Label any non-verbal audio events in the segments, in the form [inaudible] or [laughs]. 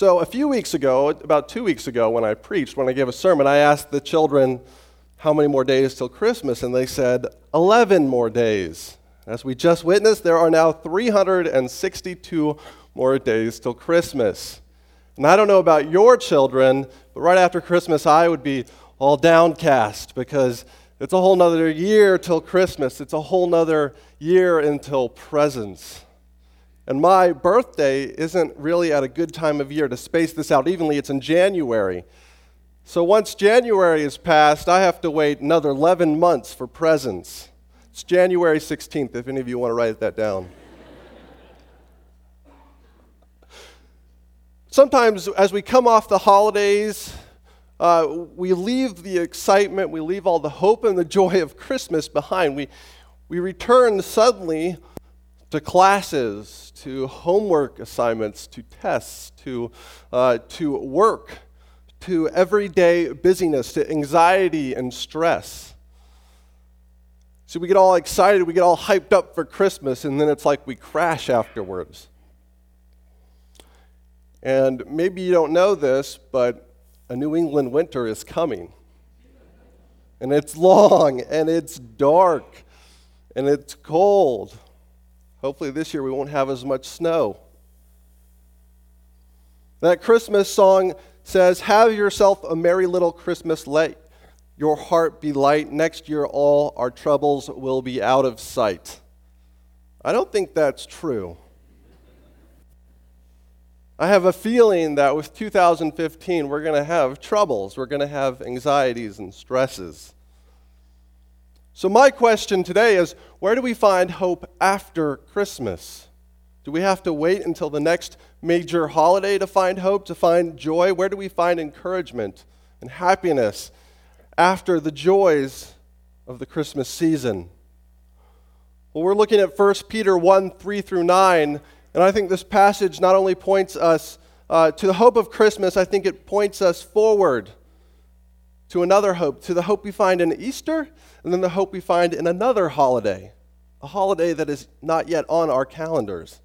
So, a few weeks ago, about two weeks ago, when I preached, when I gave a sermon, I asked the children how many more days till Christmas, and they said 11 more days. As we just witnessed, there are now 362 more days till Christmas. And I don't know about your children, but right after Christmas, I would be all downcast because it's a whole nother year till Christmas. It's a whole nother year until presents. And my birthday isn't really at a good time of year to space this out evenly. It's in January. So once January is passed, I have to wait another 11 months for presents. It's January 16th, if any of you want to write that down. Sometimes, as we come off the holidays, uh, we leave the excitement, we leave all the hope and the joy of Christmas behind. We, we return suddenly to classes, to homework assignments, to tests, to, uh, to work, to everyday busyness, to anxiety and stress. See, we get all excited, we get all hyped up for Christmas, and then it's like we crash afterwards. And maybe you don't know this, but a New England winter is coming. And it's long, and it's dark, and it's cold. Hopefully, this year we won't have as much snow. That Christmas song says, Have yourself a merry little Christmas, let your heart be light. Next year, all our troubles will be out of sight. I don't think that's true. I have a feeling that with 2015, we're going to have troubles, we're going to have anxieties and stresses. So, my question today is where do we find hope after Christmas? Do we have to wait until the next major holiday to find hope, to find joy? Where do we find encouragement and happiness after the joys of the Christmas season? Well, we're looking at 1 Peter 1 3 through 9, and I think this passage not only points us uh, to the hope of Christmas, I think it points us forward to another hope, to the hope we find in Easter, and then the hope we find in another holiday, a holiday that is not yet on our calendars.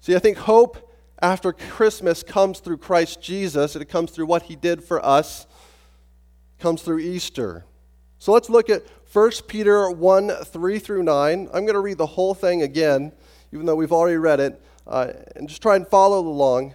See, I think hope after Christmas comes through Christ Jesus, and it comes through what he did for us, comes through Easter. So let's look at 1 Peter 1 3 through 9. I'm going to read the whole thing again, even though we've already read it, uh, and just try and follow along.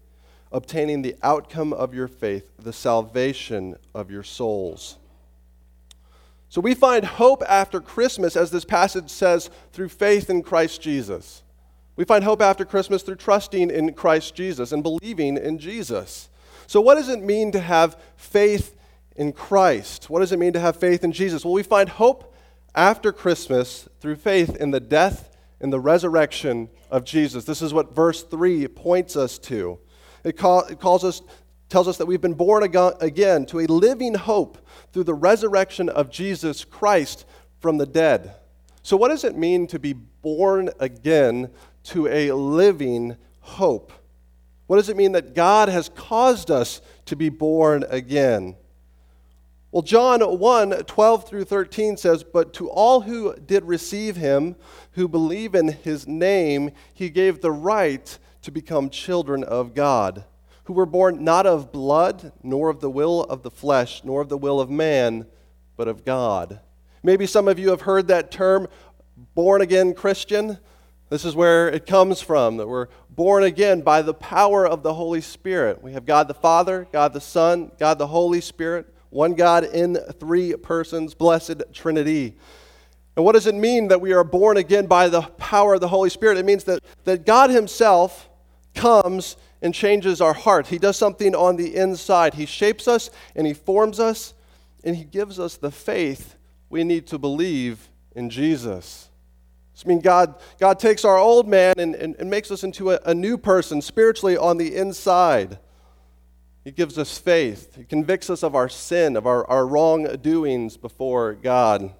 obtaining the outcome of your faith, the salvation of your souls. So we find hope after Christmas, as this passage says, through faith in Christ Jesus. We find hope after Christmas through trusting in Christ Jesus and believing in Jesus. So, what does it mean to have faith in Christ? What does it mean to have faith in Jesus? Well, we find hope after Christmas through faith in the death and the resurrection of Jesus. This is what verse 3 points us to. It, call, it calls us, tells us that we've been born again to a living hope through the resurrection of Jesus Christ from the dead. So, what does it mean to be born again to a living hope? What does it mean that God has caused us to be born again? Well, John 1 12 through 13 says, But to all who did receive him, who believe in his name, he gave the right to become children of God, who were born not of blood, nor of the will of the flesh, nor of the will of man, but of God. Maybe some of you have heard that term, born again Christian. This is where it comes from, that we're born again by the power of the Holy Spirit. We have God the Father, God the Son, God the Holy Spirit, one God in three persons, blessed Trinity. And what does it mean that we are born again by the power of the Holy Spirit? It means that, that God Himself comes and changes our heart. He does something on the inside. He shapes us and He forms us and He gives us the faith we need to believe in Jesus. I mean, God, God takes our old man and, and, and makes us into a, a new person spiritually on the inside. He gives us faith. He convicts us of our sin, of our, our wrongdoings before God.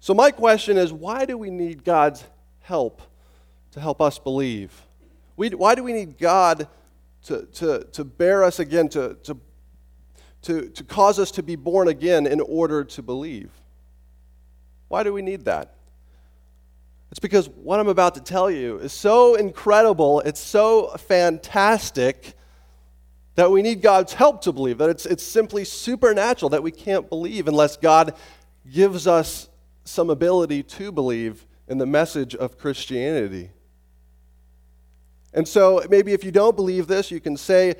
So, my question is why do we need God's help to help us believe? We, why do we need God to, to, to bear us again, to, to, to, to cause us to be born again in order to believe? Why do we need that? It's because what I'm about to tell you is so incredible, it's so fantastic that we need God's help to believe, that it's, it's simply supernatural, that we can't believe unless God gives us some ability to believe in the message of Christianity. And so maybe if you don't believe this, you can say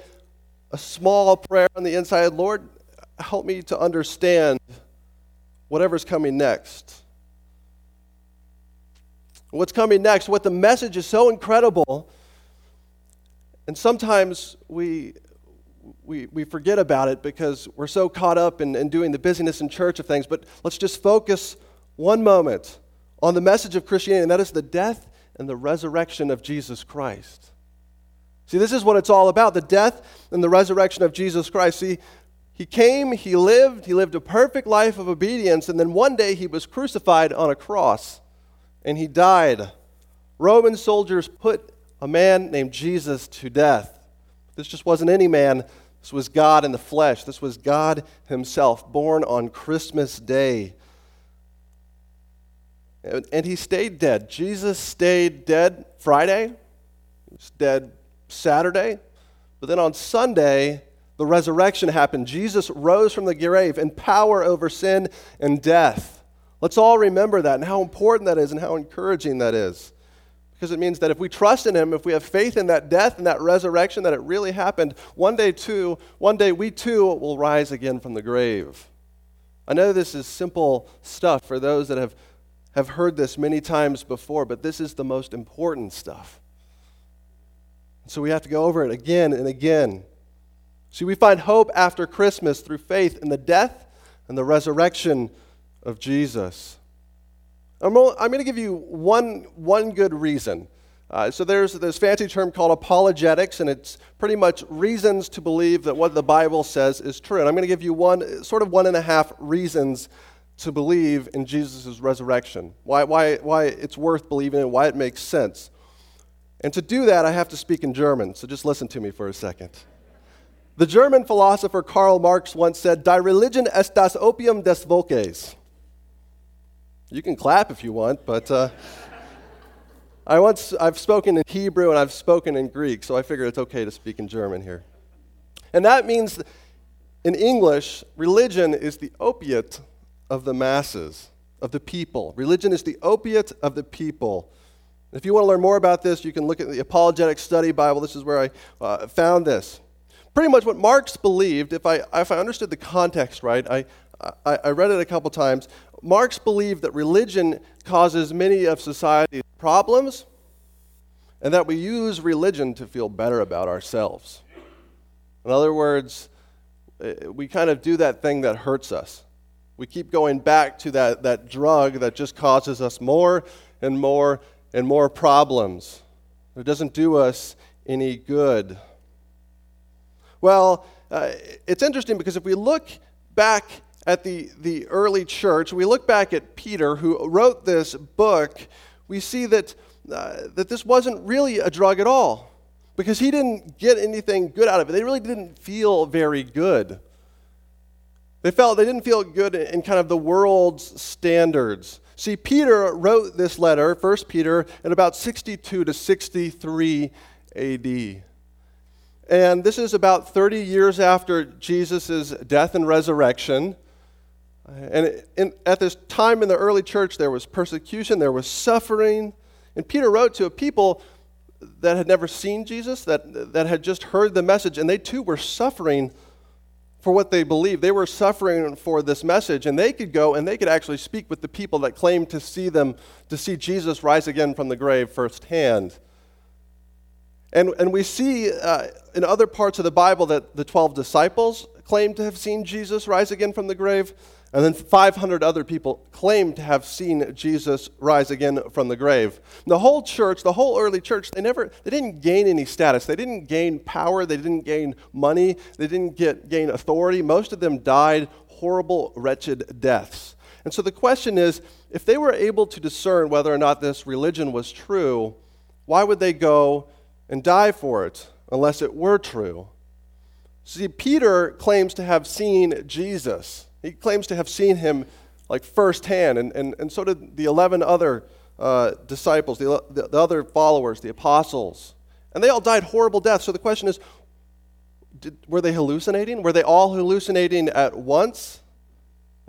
a small prayer on the inside Lord, help me to understand whatever's coming next what's coming next, what the message is so incredible. And sometimes we, we, we forget about it because we're so caught up in, in doing the busyness in church of things. But let's just focus one moment on the message of Christianity, and that is the death and the resurrection of Jesus Christ. See, this is what it's all about the death and the resurrection of Jesus Christ. See, he came, he lived, he lived a perfect life of obedience, and then one day he was crucified on a cross and he died. Roman soldiers put a man named Jesus to death. This just wasn't any man, this was God in the flesh. This was God Himself, born on Christmas Day. And he stayed dead. Jesus stayed dead Friday, he was dead Saturday, but then on Sunday, the resurrection happened. Jesus rose from the grave in power over sin and death. Let's all remember that and how important that is and how encouraging that is. Because it means that if we trust in Him, if we have faith in that death and that resurrection, that it really happened, one day too, one day we too will rise again from the grave. I know this is simple stuff for those that have, have heard this many times before, but this is the most important stuff. So we have to go over it again and again. See, we find hope after Christmas through faith in the death and the resurrection of Jesus. I'm, going to give you one, one good reason. Uh, so there's this fancy term called apologetics, and it's pretty much reasons to believe that what the Bible says is true. And I'm going to give you one, sort of one and a half reasons to believe in Jesus' resurrection, why, why, why it's worth believing and why it makes sense. And to do that, I have to speak in German, so just listen to me for a second. The German philosopher Karl Marx once said, Die Religion est das Opium des Volkes. You can clap if you want, but uh, I once, I've spoken in Hebrew and I've spoken in Greek, so I figure it's okay to speak in German here. And that means, in English, religion is the opiate of the masses, of the people. Religion is the opiate of the people. If you want to learn more about this, you can look at the Apologetic Study Bible. This is where I uh, found this. Pretty much what Marx believed, if I, if I understood the context right, I, I, I read it a couple times. Marx believed that religion causes many of society's problems and that we use religion to feel better about ourselves. In other words, eh, we kind of do that thing that hurts us. We keep going back to that, that drug that just causes us more and more and more problems. It doesn't do us any good. Well, uh, it's interesting because if we look back at the, the early church, we look back at Peter, who wrote this book, we see that, uh, that this wasn't really a drug at all because he didn't get anything good out of it. They really didn't feel very good. They felt they didn't feel good in kind of the world's standards. See, Peter wrote this letter, 1 Peter, in about 62 to 63 AD. And this is about 30 years after Jesus' death and resurrection. And in, at this time in the early church, there was persecution, there was suffering. And Peter wrote to a people that had never seen Jesus, that, that had just heard the message, and they too were suffering for what they believed. They were suffering for this message, and they could go and they could actually speak with the people that claimed to see them, to see Jesus rise again from the grave firsthand. And, and we see uh, in other parts of the Bible that the 12 disciples claimed to have seen Jesus rise again from the grave. And then 500 other people claimed to have seen Jesus rise again from the grave. The whole church, the whole early church, they never they didn't gain any status. They didn't gain power, they didn't gain money, they didn't get gain authority. Most of them died horrible, wretched deaths. And so the question is, if they were able to discern whether or not this religion was true, why would they go and die for it unless it were true? See, Peter claims to have seen Jesus. He claims to have seen him like firsthand, and, and, and so did the 11 other uh, disciples, the, the, the, other followers, the apostles. And they all died horrible deaths. So the question is did, were they hallucinating? Were they all hallucinating at once?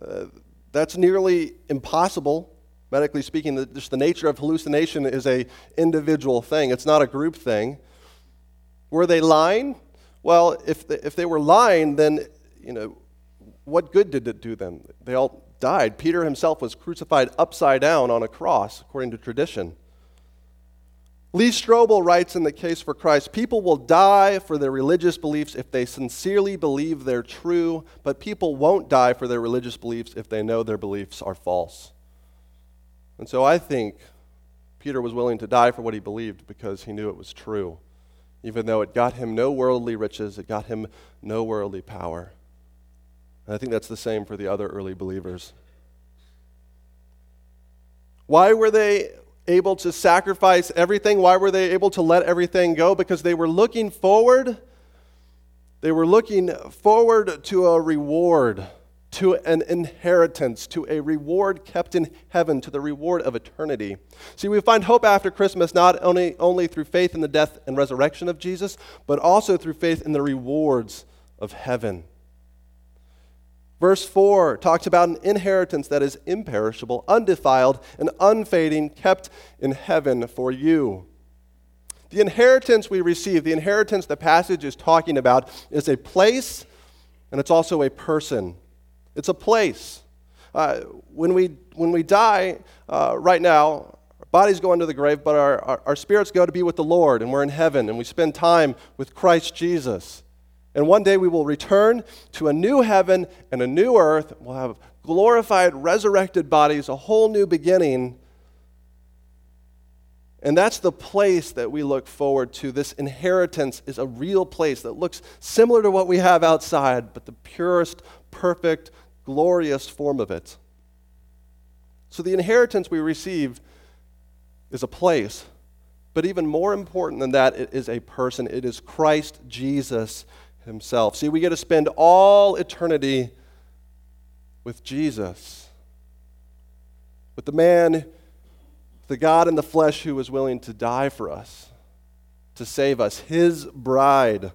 Uh, that's nearly impossible, medically speaking. The, just the nature of hallucination is a individual thing, it's not a group thing. Were they lying? Well, if they, if they were lying, then you know what good did it do them? They all died. Peter himself was crucified upside down on a cross, according to tradition. Lee Strobel writes in The Case for Christ People will die for their religious beliefs if they sincerely believe they're true, but people won't die for their religious beliefs if they know their beliefs are false. And so I think Peter was willing to die for what he believed because he knew it was true, even though it got him no worldly riches, it got him no worldly power. And I think that's the same for the other early believers. Why were they able to sacrifice everything? Why were they able to let everything go? Because they were looking forward. They were looking forward to a reward, to an inheritance, to a reward kept in heaven, to the reward of eternity. See, we find hope after Christmas not only, only through faith in the death and resurrection of Jesus, but also through faith in the rewards of heaven. Verse 4 talks about an inheritance that is imperishable, undefiled, and unfading, kept in heaven for you. The inheritance we receive, the inheritance the passage is talking about, is a place and it's also a person. It's a place. Uh, when, we, when we die uh, right now, our bodies go into the grave, but our, our, our spirits go to be with the Lord, and we're in heaven, and we spend time with Christ Jesus. And one day we will return to a new heaven and a new earth. We'll have glorified, resurrected bodies, a whole new beginning. And that's the place that we look forward to. This inheritance is a real place that looks similar to what we have outside, but the purest, perfect, glorious form of it. So the inheritance we receive is a place. But even more important than that, it is a person. It is Christ Jesus himself. See, we get to spend all eternity with Jesus, with the man, the God in the flesh who was willing to die for us, to save us, his bride.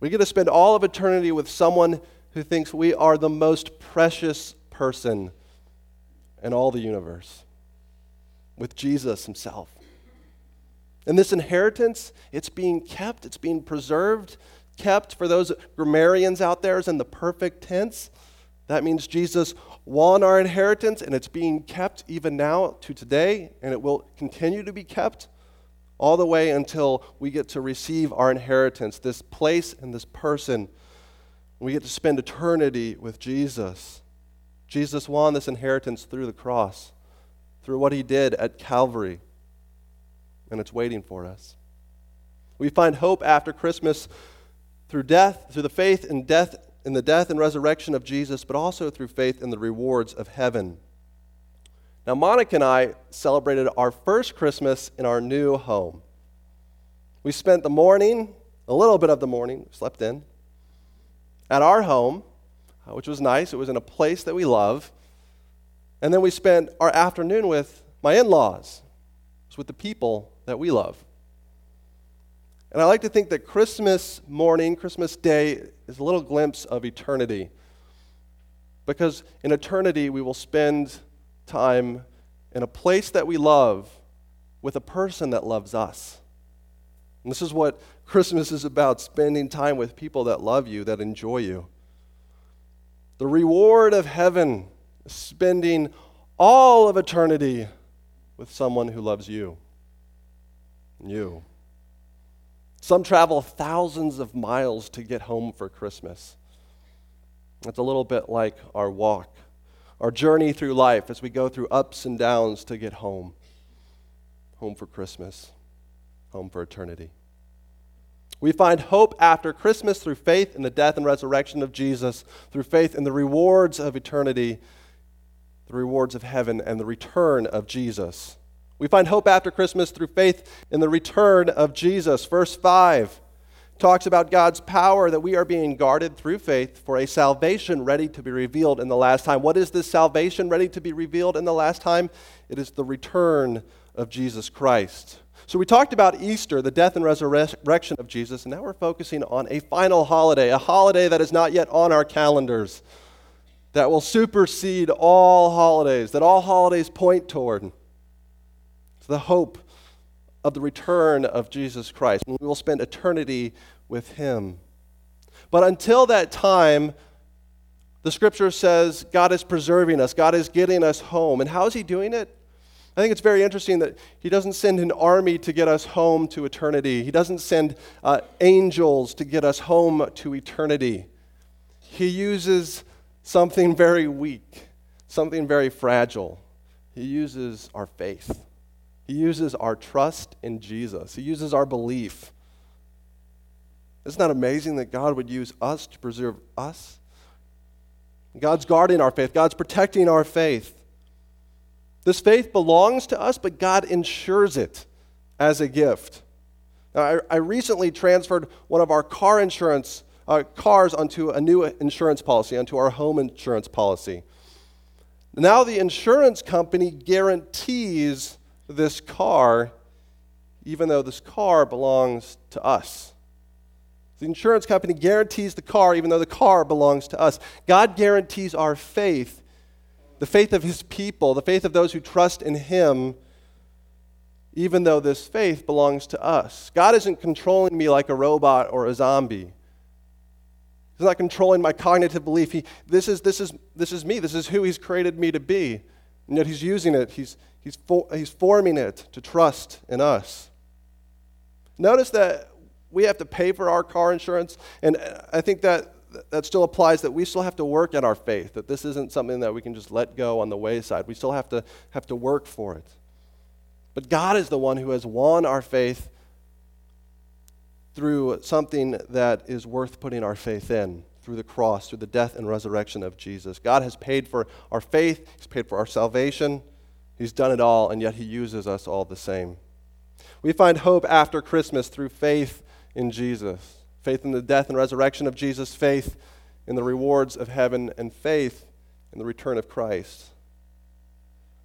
We get to spend all of eternity with someone who thinks we are the most precious person in all the universe, with Jesus himself. And this inheritance, it's being kept, it's being preserved, kept for those grammarians out there is in the perfect tense. That means Jesus won our inheritance and it's being kept even now to today, and it will continue to be kept all the way until we get to receive our inheritance, this place and this person. We get to spend eternity with Jesus. Jesus won this inheritance through the cross, through what he did at Calvary, and it's waiting for us. We find hope after Christmas through death, through the faith in death in the death and resurrection of Jesus, but also through faith in the rewards of heaven. Now, Monica and I celebrated our first Christmas in our new home. We spent the morning, a little bit of the morning, slept in, at our home, uh, which was nice. It was in a place that we love. And then we spent our afternoon with my in laws, with the people that we love. And I like to think that Christmas morning, Christmas day, is a little glimpse of eternity. Because in eternity, we will spend time in a place that we love with a person that loves us. And this is what Christmas is about spending time with people that love you, that enjoy you. The reward of heaven spending all of eternity with someone who loves you. You. Some travel thousands of miles to get home for Christmas. It's a little bit like our walk, our journey through life as we go through ups and downs to get home. Home for Christmas, home for eternity. We find hope after Christmas through faith in the death and resurrection of Jesus, through faith in the rewards of eternity, the rewards of heaven, and the return of Jesus. We find hope after Christmas through faith in the return of Jesus. Verse 5 talks about God's power that we are being guarded through faith for a salvation ready to be revealed in the last time. What is this salvation ready to be revealed in the last time? It is the return of Jesus Christ. So we talked about Easter, the death and resurrection of Jesus, and now we're focusing on a final holiday, a holiday that is not yet on our calendars, that will supersede all holidays, that all holidays point toward. It's the hope of the return of Jesus Christ. And we will spend eternity with him. But until that time, the scripture says God is preserving us, God is getting us home. And how is he doing it? I think it's very interesting that he doesn't send an army to get us home to eternity. He doesn't send uh, angels to get us home to eternity. He uses something very weak, something very fragile. He uses our faith. He uses our trust in Jesus. He uses our belief. Isn't that amazing that God would use us to preserve us? God's guarding our faith, God's protecting our faith. This faith belongs to us, but God insures it as a gift. Now, I, I recently transferred one of our car insurance uh, cars onto a new insurance policy, onto our home insurance policy. Now, the insurance company guarantees this car, even though this car belongs to us. The insurance company guarantees the car, even though the car belongs to us. God guarantees our faith the faith of his people, the faith of those who trust in him, even though this faith belongs to us. God isn't controlling me like a robot or a zombie. He's not controlling my cognitive belief. He, this, is, this, is, this is me. This is who He's created me to be. And yet He's using it, He's, he's, for, he's forming it to trust in us. Notice that we have to pay for our car insurance, and I think that that still applies that we still have to work at our faith, that this isn't something that we can just let go on the wayside. We still have to, have to work for it. But God is the one who has won our faith through something that is worth putting our faith in, through the cross, through the death and resurrection of Jesus. God has paid for our faith, He's paid for our salvation, He's done it all, and yet He uses us all the same. We find hope after Christmas through faith in Jesus faith in the death and resurrection of Jesus, faith in the rewards of heaven, and faith in the return of Christ.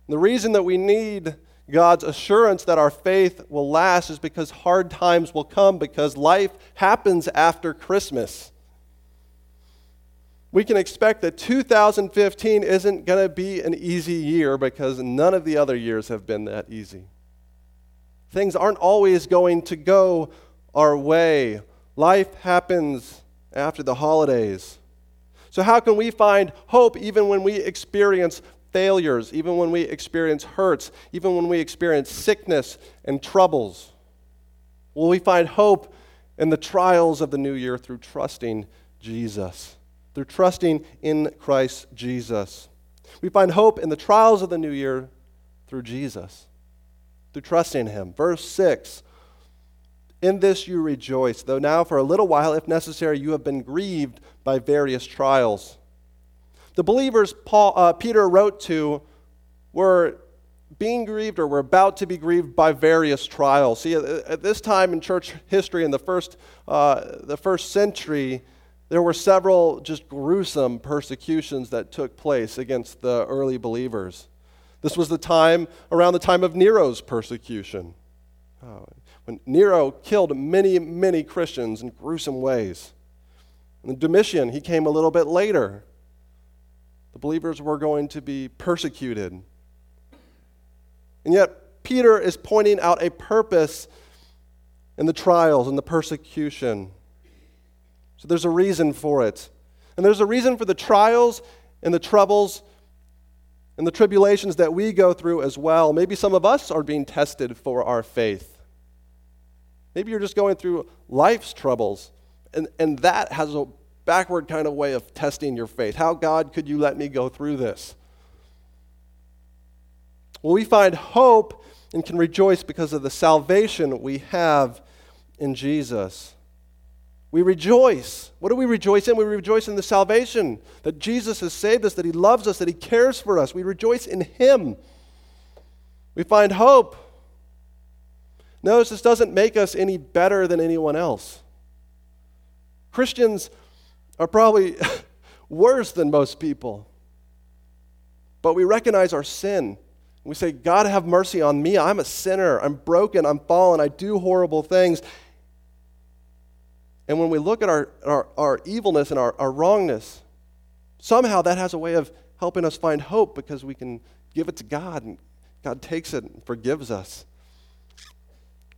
And the reason that we need God's assurance that our faith will last is because hard times will come, because life happens after Christmas. We can expect that 2015 isn't going to be an easy year because none of the other years have been that easy. Things aren't always going to go our way. Life happens after the holidays. So, how can we find hope even when we experience failures, even when we experience hurts, even when we experience sickness and troubles? Will we find hope in the trials of the new year through trusting Jesus, through trusting in Christ Jesus? We find hope in the trials of the new year through Jesus, through trusting Him. Verse 6 in this you rejoice, though now for a little while, if necessary, you have been grieved by various trials. The believers Paul, uh, Peter wrote to were being grieved or were about to be grieved by various trials. See, at this time in church history, in the first, uh, the first century, there were several just gruesome persecutions that took place against the early believers. This was the time, around the time of Nero's persecution. Oh, Nero killed many, many Christians in gruesome ways. And Domitian, he came a little bit later. The believers were going to be persecuted. And yet, Peter is pointing out a purpose in the trials and the persecution. So there's a reason for it. And there's a reason for the trials and the troubles and the tribulations that we go through as well. Maybe some of us are being tested for our faith. Maybe you're just going through life's troubles, and, and that has a backward kind of way of testing your faith. How, God, could you let me go through this? Well, we find hope and can rejoice because of the salvation we have in Jesus. We rejoice. What do we rejoice in? We rejoice in the salvation that Jesus has saved us, that He loves us, that He cares for us. We rejoice in Him. We find hope. Notice this doesn't make us any better than anyone else. Christians are probably [laughs] worse than most people. But we recognize our sin. We say, God, have mercy on me. I'm a sinner. I'm broken. I'm fallen. I do horrible things. And when we look at our, our, our evilness and our, our wrongness, somehow that has a way of helping us find hope because we can give it to God and God takes it and forgives us.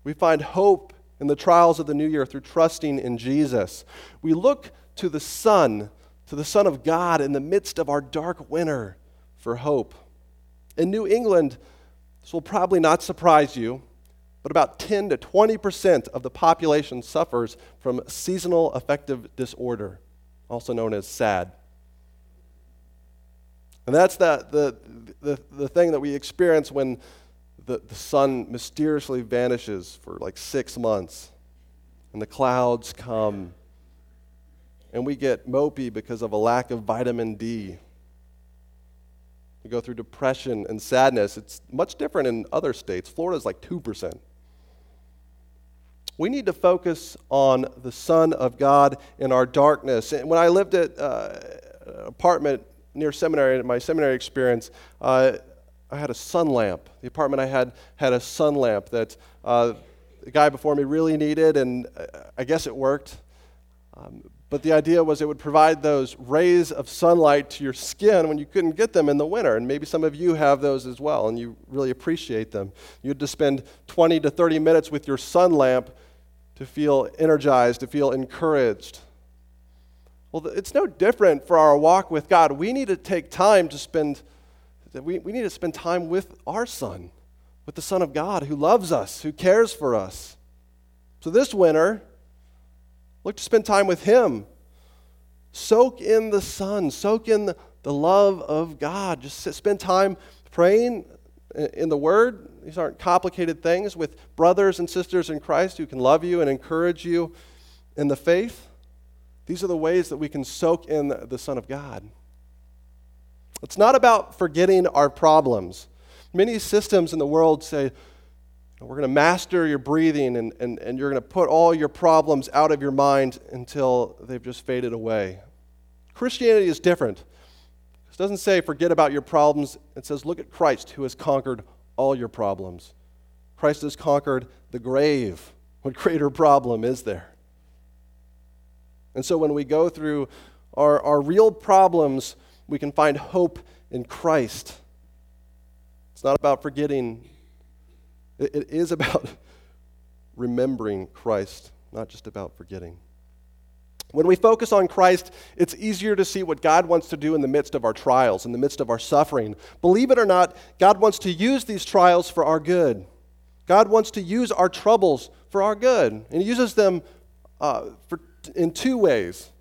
We find hope in the trials of the new year through trusting in Jesus. We look to the Son, to the Son of God in the midst of our dark winter for hope. In New England, this will probably not surprise you, but about 10 to 20% of the population suffers from seasonal affective disorder, also known as SAD. And that's the, the, the, the thing that we experience when the, the sun mysteriously vanishes for like six months, and the clouds come, and we get mopey because of a lack of vitamin D. We go through depression and sadness. It's much different in other states. Florida is like 2%. We need to focus on the Son of God in our darkness. And when I lived at uh, an apartment near seminary, in my seminary experience, uh, I had a sun lamp. The apartment I had had a sun lamp that uh, the guy before me really needed, and uh, I guess it worked. Um, but the idea was it would provide those rays of sunlight to your skin when you couldn't get them in the winter. And maybe some of you have those as well, and you really appreciate them. You had to spend 20 to 30 minutes with your sun lamp to feel energized, to feel encouraged. Well, it's no different for our walk with God. We need to take time to spend that we, we need to spend time with our Son, with the Son of God who loves us, who cares for us. So this winter, look to spend time with Him. Soak in the sun, soak in the, love of God. Just sit, spend time praying in the Word. These aren't complicated things with brothers and sisters in Christ who can love you and encourage you in the faith. These are the ways that we can soak in the Son of God. It's not about forgetting our problems. Many systems in the world say, we're going to master your breathing and, and, and you're going to put all your problems out of your mind until they've just faded away. Christianity is different. It doesn't say forget about your problems. It says look at Christ who has conquered all your problems. Christ has conquered the grave. What greater problem is there? And so when we go through our, our real problems, we can find hope in Christ. It's not about forgetting, it, it is about [laughs] remembering Christ, not just about forgetting. When we focus on Christ, it's easier to see what God wants to do in the midst of our trials, in the midst of our suffering. Believe it or not, God wants to use these trials for our good. God wants to use our troubles for our good, and He uses them uh, for, in two ways.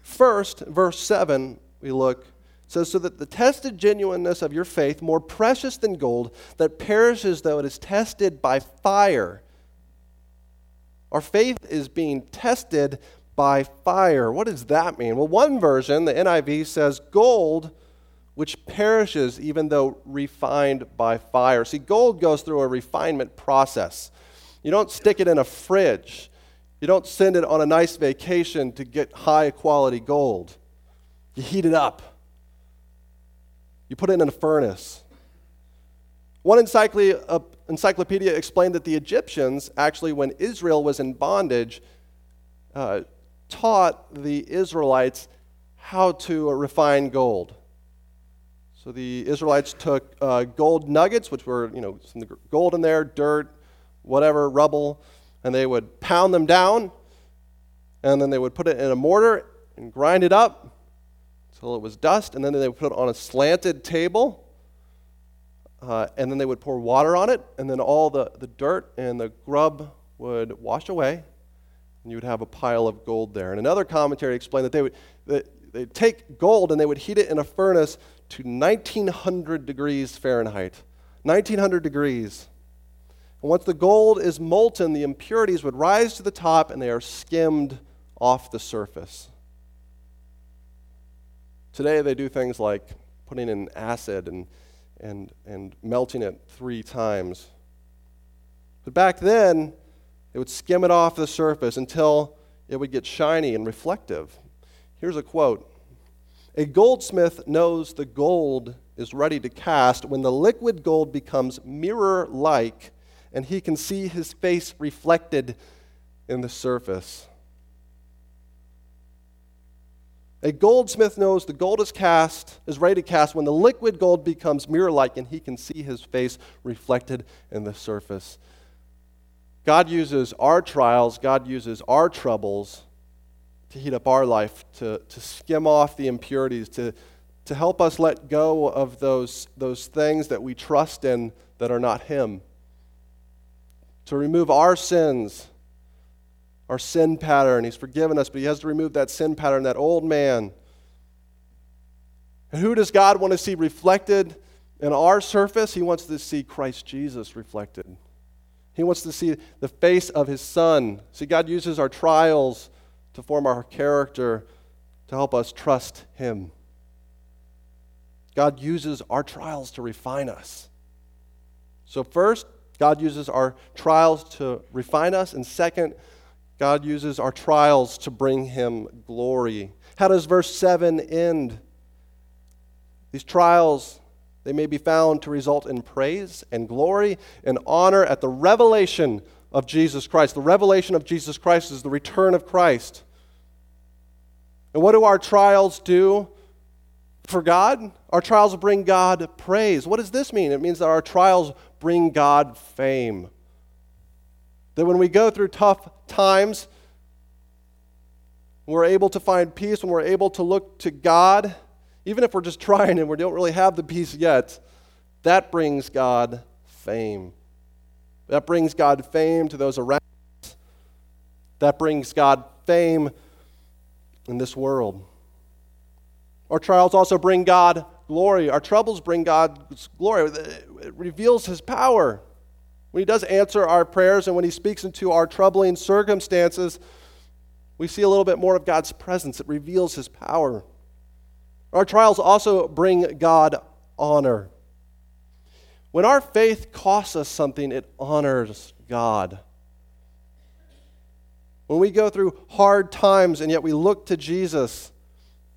First, verse 7, we look, says, So that the tested genuineness of your faith, more precious than gold, that perishes though it is tested by fire. Our faith is being tested by fire. What does that mean? Well, one version, the NIV, says gold which perishes even though refined by fire. See, gold goes through a refinement process. You don't stick it in a fridge, you don't send it on a nice vacation to get high quality gold. You heat it up, you put it in a furnace. One encyclopedia explained that the Egyptians, actually, when Israel was in bondage, uh, taught the Israelites how to refine gold. So the Israelites took uh, gold nuggets, which were, you know, some gold in there, dirt, whatever, rubble, and they would pound them down, and then they would put it in a mortar and grind it up until it was dust, and then they would put it on a slanted table, uh, and then they would pour water on it, and then all the, the dirt and the grub would wash away, and you would have a pile of gold there. And another commentary explained that they would that they'd take gold and they would heat it in a furnace to 1900 degrees Fahrenheit. 1900 degrees. And once the gold is molten, the impurities would rise to the top and they are skimmed off the surface. Today they do things like putting in acid and, and, and melting it three times. But back then, they would skim it off the surface until it would get shiny and reflective. Here's a quote A goldsmith knows the gold is ready to cast when the liquid gold becomes mirror like and he can see his face reflected in the surface. A goldsmith knows the gold is cast, is ready to cast when the liquid gold becomes mirror like and he can see his face reflected in the surface. God uses our trials, God uses our troubles to heat up our life, to, to skim off the impurities, to, to help us let go of those, those things that we trust in that are not Him, to remove our sins, our sin pattern. He's forgiven us, but He has to remove that sin pattern, that old man. And who does God want to see reflected in our surface? He wants to see Christ Jesus reflected. He wants to see the face of His Son. See, God uses our trials to form our character, to help us trust Him. God uses our trials to refine us. So, first, God uses our trials to refine us. And second, God uses our trials to bring Him glory. How does verse 7 end? These trials, they may be found to result in praise and glory and honor at the revelation of Jesus Christ. The revelation of Jesus Christ is the return of Christ. And what do our trials do for God? Our trials bring God praise. What does this mean? It means that our trials bring God fame. That when we go through tough times, we're able to find peace, when we're able to look to God, even if we're just [laughs] trying and we don't really have the peace yet, that brings God fame. That brings God fame to those around us. That brings God fame in this world. Our trials also bring God glory. Our troubles bring God's glory. It reveals His power. When He does answer our prayers and when He speaks into our troubling circumstances, we see a little bit more of God's presence. It reveals His power. Our trials also bring God honor. When our faith costs us something, it honors God. When we go through hard times and yet we look to Jesus,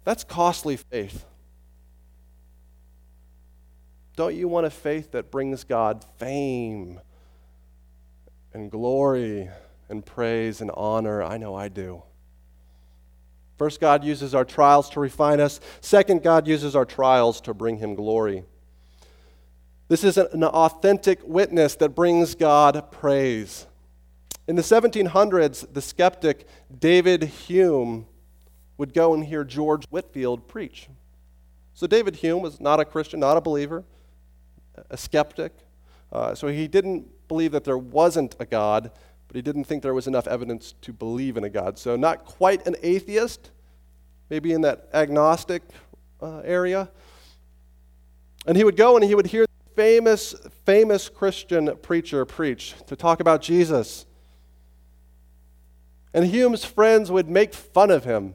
that's costly faith. Don't you want a faith that brings God fame and glory and praise and honor? I know I do. First, God uses our trials to refine us. Second, God uses our trials to bring Him glory. This is an authentic witness that brings God praise. In the 1700s, the skeptic David Hume would go and hear George Whitefield preach. So, David Hume was not a Christian, not a believer, a skeptic. Uh, so, he didn't believe that there wasn't a God, but he didn't think there was enough evidence to believe in a God. So, not quite an atheist, maybe in that agnostic uh, area. And he would go and he would hear famous, famous Christian preacher preach to talk about Jesus. And Hume's friends would make fun of him.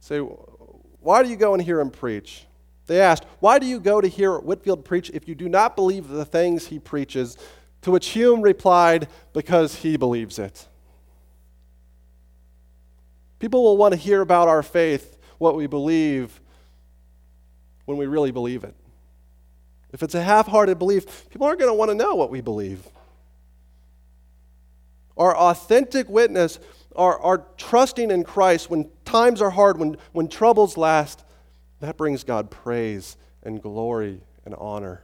Say, Why do you go and hear him preach? They asked, Why do you go to hear Whitefield preach if you do not believe the things he preaches? To which Hume replied, Because he believes it. People will want to hear about our faith, what we believe, when we really believe it. If it's a half hearted belief, people aren't going to want to know what we believe. Our authentic witness, our, our trusting in Christ when times are hard, when, when troubles last, that brings God praise and glory and honor.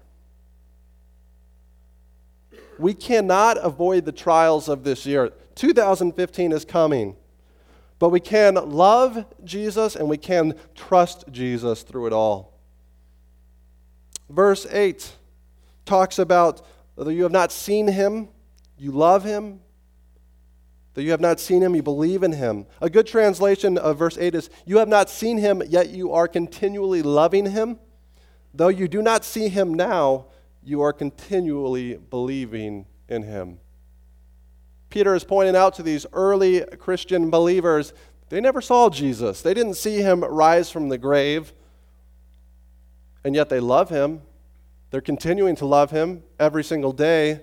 We cannot avoid the trials of this year. 2015 is coming. But we can love Jesus and we can trust Jesus through it all. Verse 8 talks about that you have not seen him, you love him. That you have not seen him, you believe in him. A good translation of verse 8 is You have not seen him, yet you are continually loving him. Though you do not see him now, you are continually believing in him. Peter is pointing out to these early Christian believers they never saw Jesus, they didn't see him rise from the grave, and yet they love him. They're continuing to love him every single day.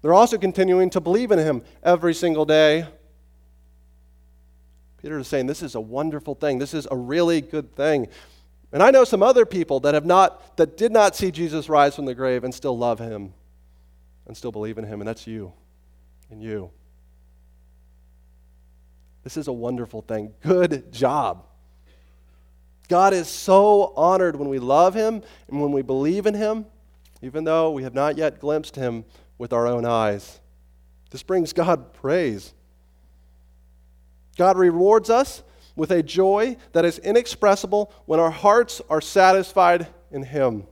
They're also continuing to believe in him every single day. Peter is saying this is a wonderful thing. This is a really good thing. And I know some other people that have not that did not see Jesus rise from the grave and still love him and still believe in him, and that's you and you. This is a wonderful thing. Good job. God is so honored when we love him and when we believe in him, even though we have not yet glimpsed him with our own eyes. This brings God praise. God rewards us with a joy that is inexpressible when our hearts are satisfied in him.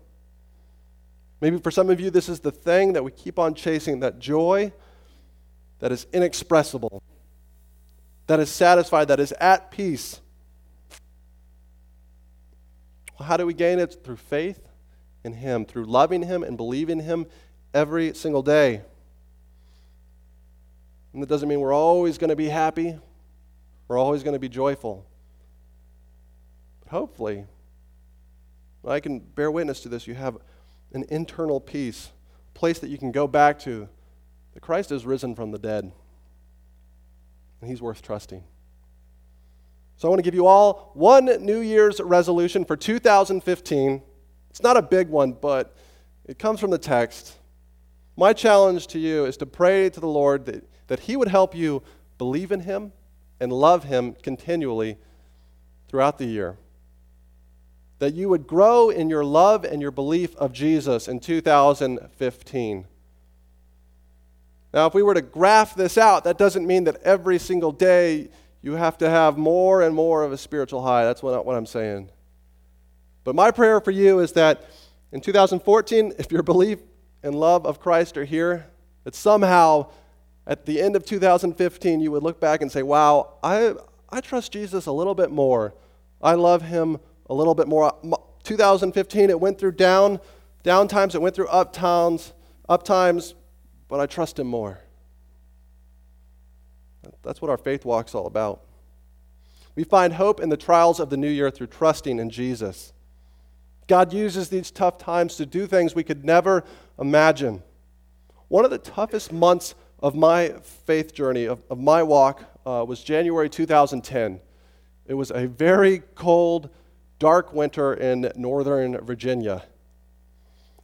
Maybe for some of you, this is the thing that we keep on chasing that joy that is inexpressible, that is satisfied, that is at peace. Well, how do we gain it? Through faith in Him, through loving Him and believing Him every single day. And that doesn't mean we're always going to be happy, we're always going to be joyful. But hopefully, I can bear witness to this. You have an internal peace, a place that you can go back to that Christ is risen from the dead, and he's worth trusting. So I want to give you all one New Year's resolution for 2015. It's not a big one, but it comes from the text. My challenge to you is to pray to the Lord that, that He would help you believe in Him and love Him continually throughout the year. That you would grow in your love and your belief of Jesus in 2015. Now, if we were to graph this out, that doesn't mean that every single day you have to have more and more of a spiritual high. That's what, what I'm saying. But my prayer for you is that in 2014, if your belief and love of Christ are here, that somehow at the end of 2015 you would look back and say, wow, I, I trust Jesus a little bit more. I love him a little bit more. 2015, it went through down, down times, it went through up times, up times, but I trust Him more. That's what our faith walk's all about. We find hope in the trials of the new year through trusting in Jesus. God uses these tough times to do things we could never imagine. One of the toughest months of my faith journey, of, of my walk, uh, was January 2010. It was a very cold, dark winter in northern Virginia.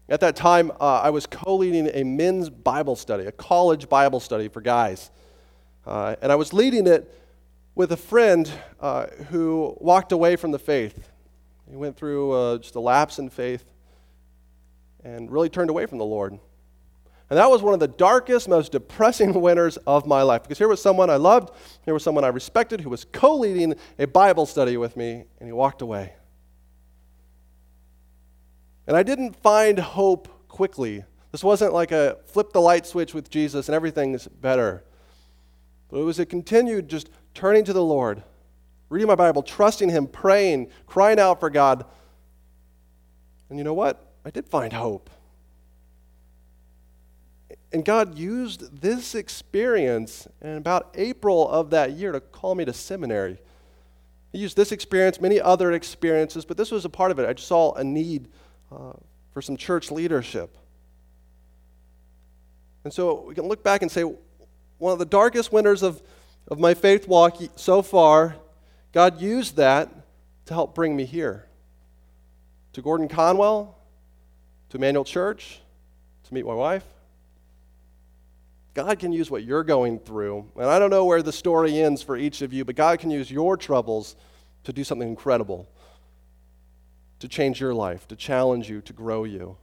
At that time, uh, I was co leading a men's Bible study, a college Bible study for guys. Uh, and I was leading it with a friend uh, who walked away from the faith. He went through uh, just a lapse in faith and really turned away from the Lord. And that was one of the darkest, most depressing [laughs] winters of my life because here was someone I loved, here was someone I respected who was co leading a Bible study with me, and he walked away. And I didn't find hope quickly. This wasn't like a flip the light switch with Jesus and everything's better. But it was a continued just turning to the Lord, reading my Bible, trusting Him, praying, crying out for God. And you know what? I did find hope. And God used this experience in about April of that year to call me to seminary. He used this experience, many other experiences, but this was a part of it. I just saw a need uh, for some church leadership. And so we can look back and say, one of the darkest winters of, of my faith walk so far, God used that to help bring me here. To Gordon Conwell, to Emmanuel Church, to meet my wife. God can use what you're going through. And I don't know where the story ends for each of you, but God can use your troubles to do something incredible. to change your life, to challenge you, to grow you.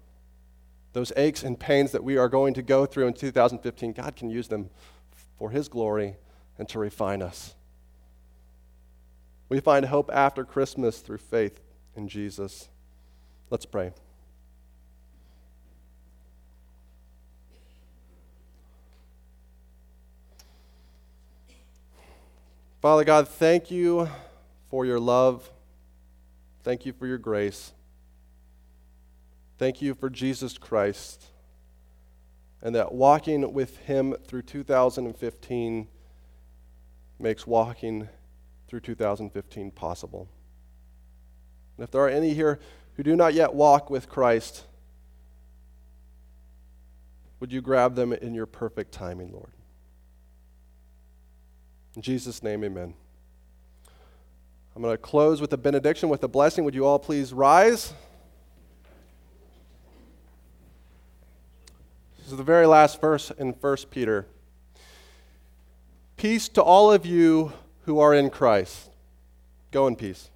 Those aches and pains that we are going to go through in 2015, God can use them for His glory and to refine us. We find hope after Christmas through faith in Jesus. Let's pray. Father God, thank you for your love. Thank you for your grace. Thank you for Jesus Christ and that walking with him through 2015 makes walking through 2015 possible. And if there are any here who do not yet walk with Christ, would you grab them in your perfect timing, Lord? In Jesus' name, amen. I'm going to close with a benediction, with a blessing. Would you all please rise? This is the very last verse in 1 Peter. Peace to all of you who are in Christ. Go in peace.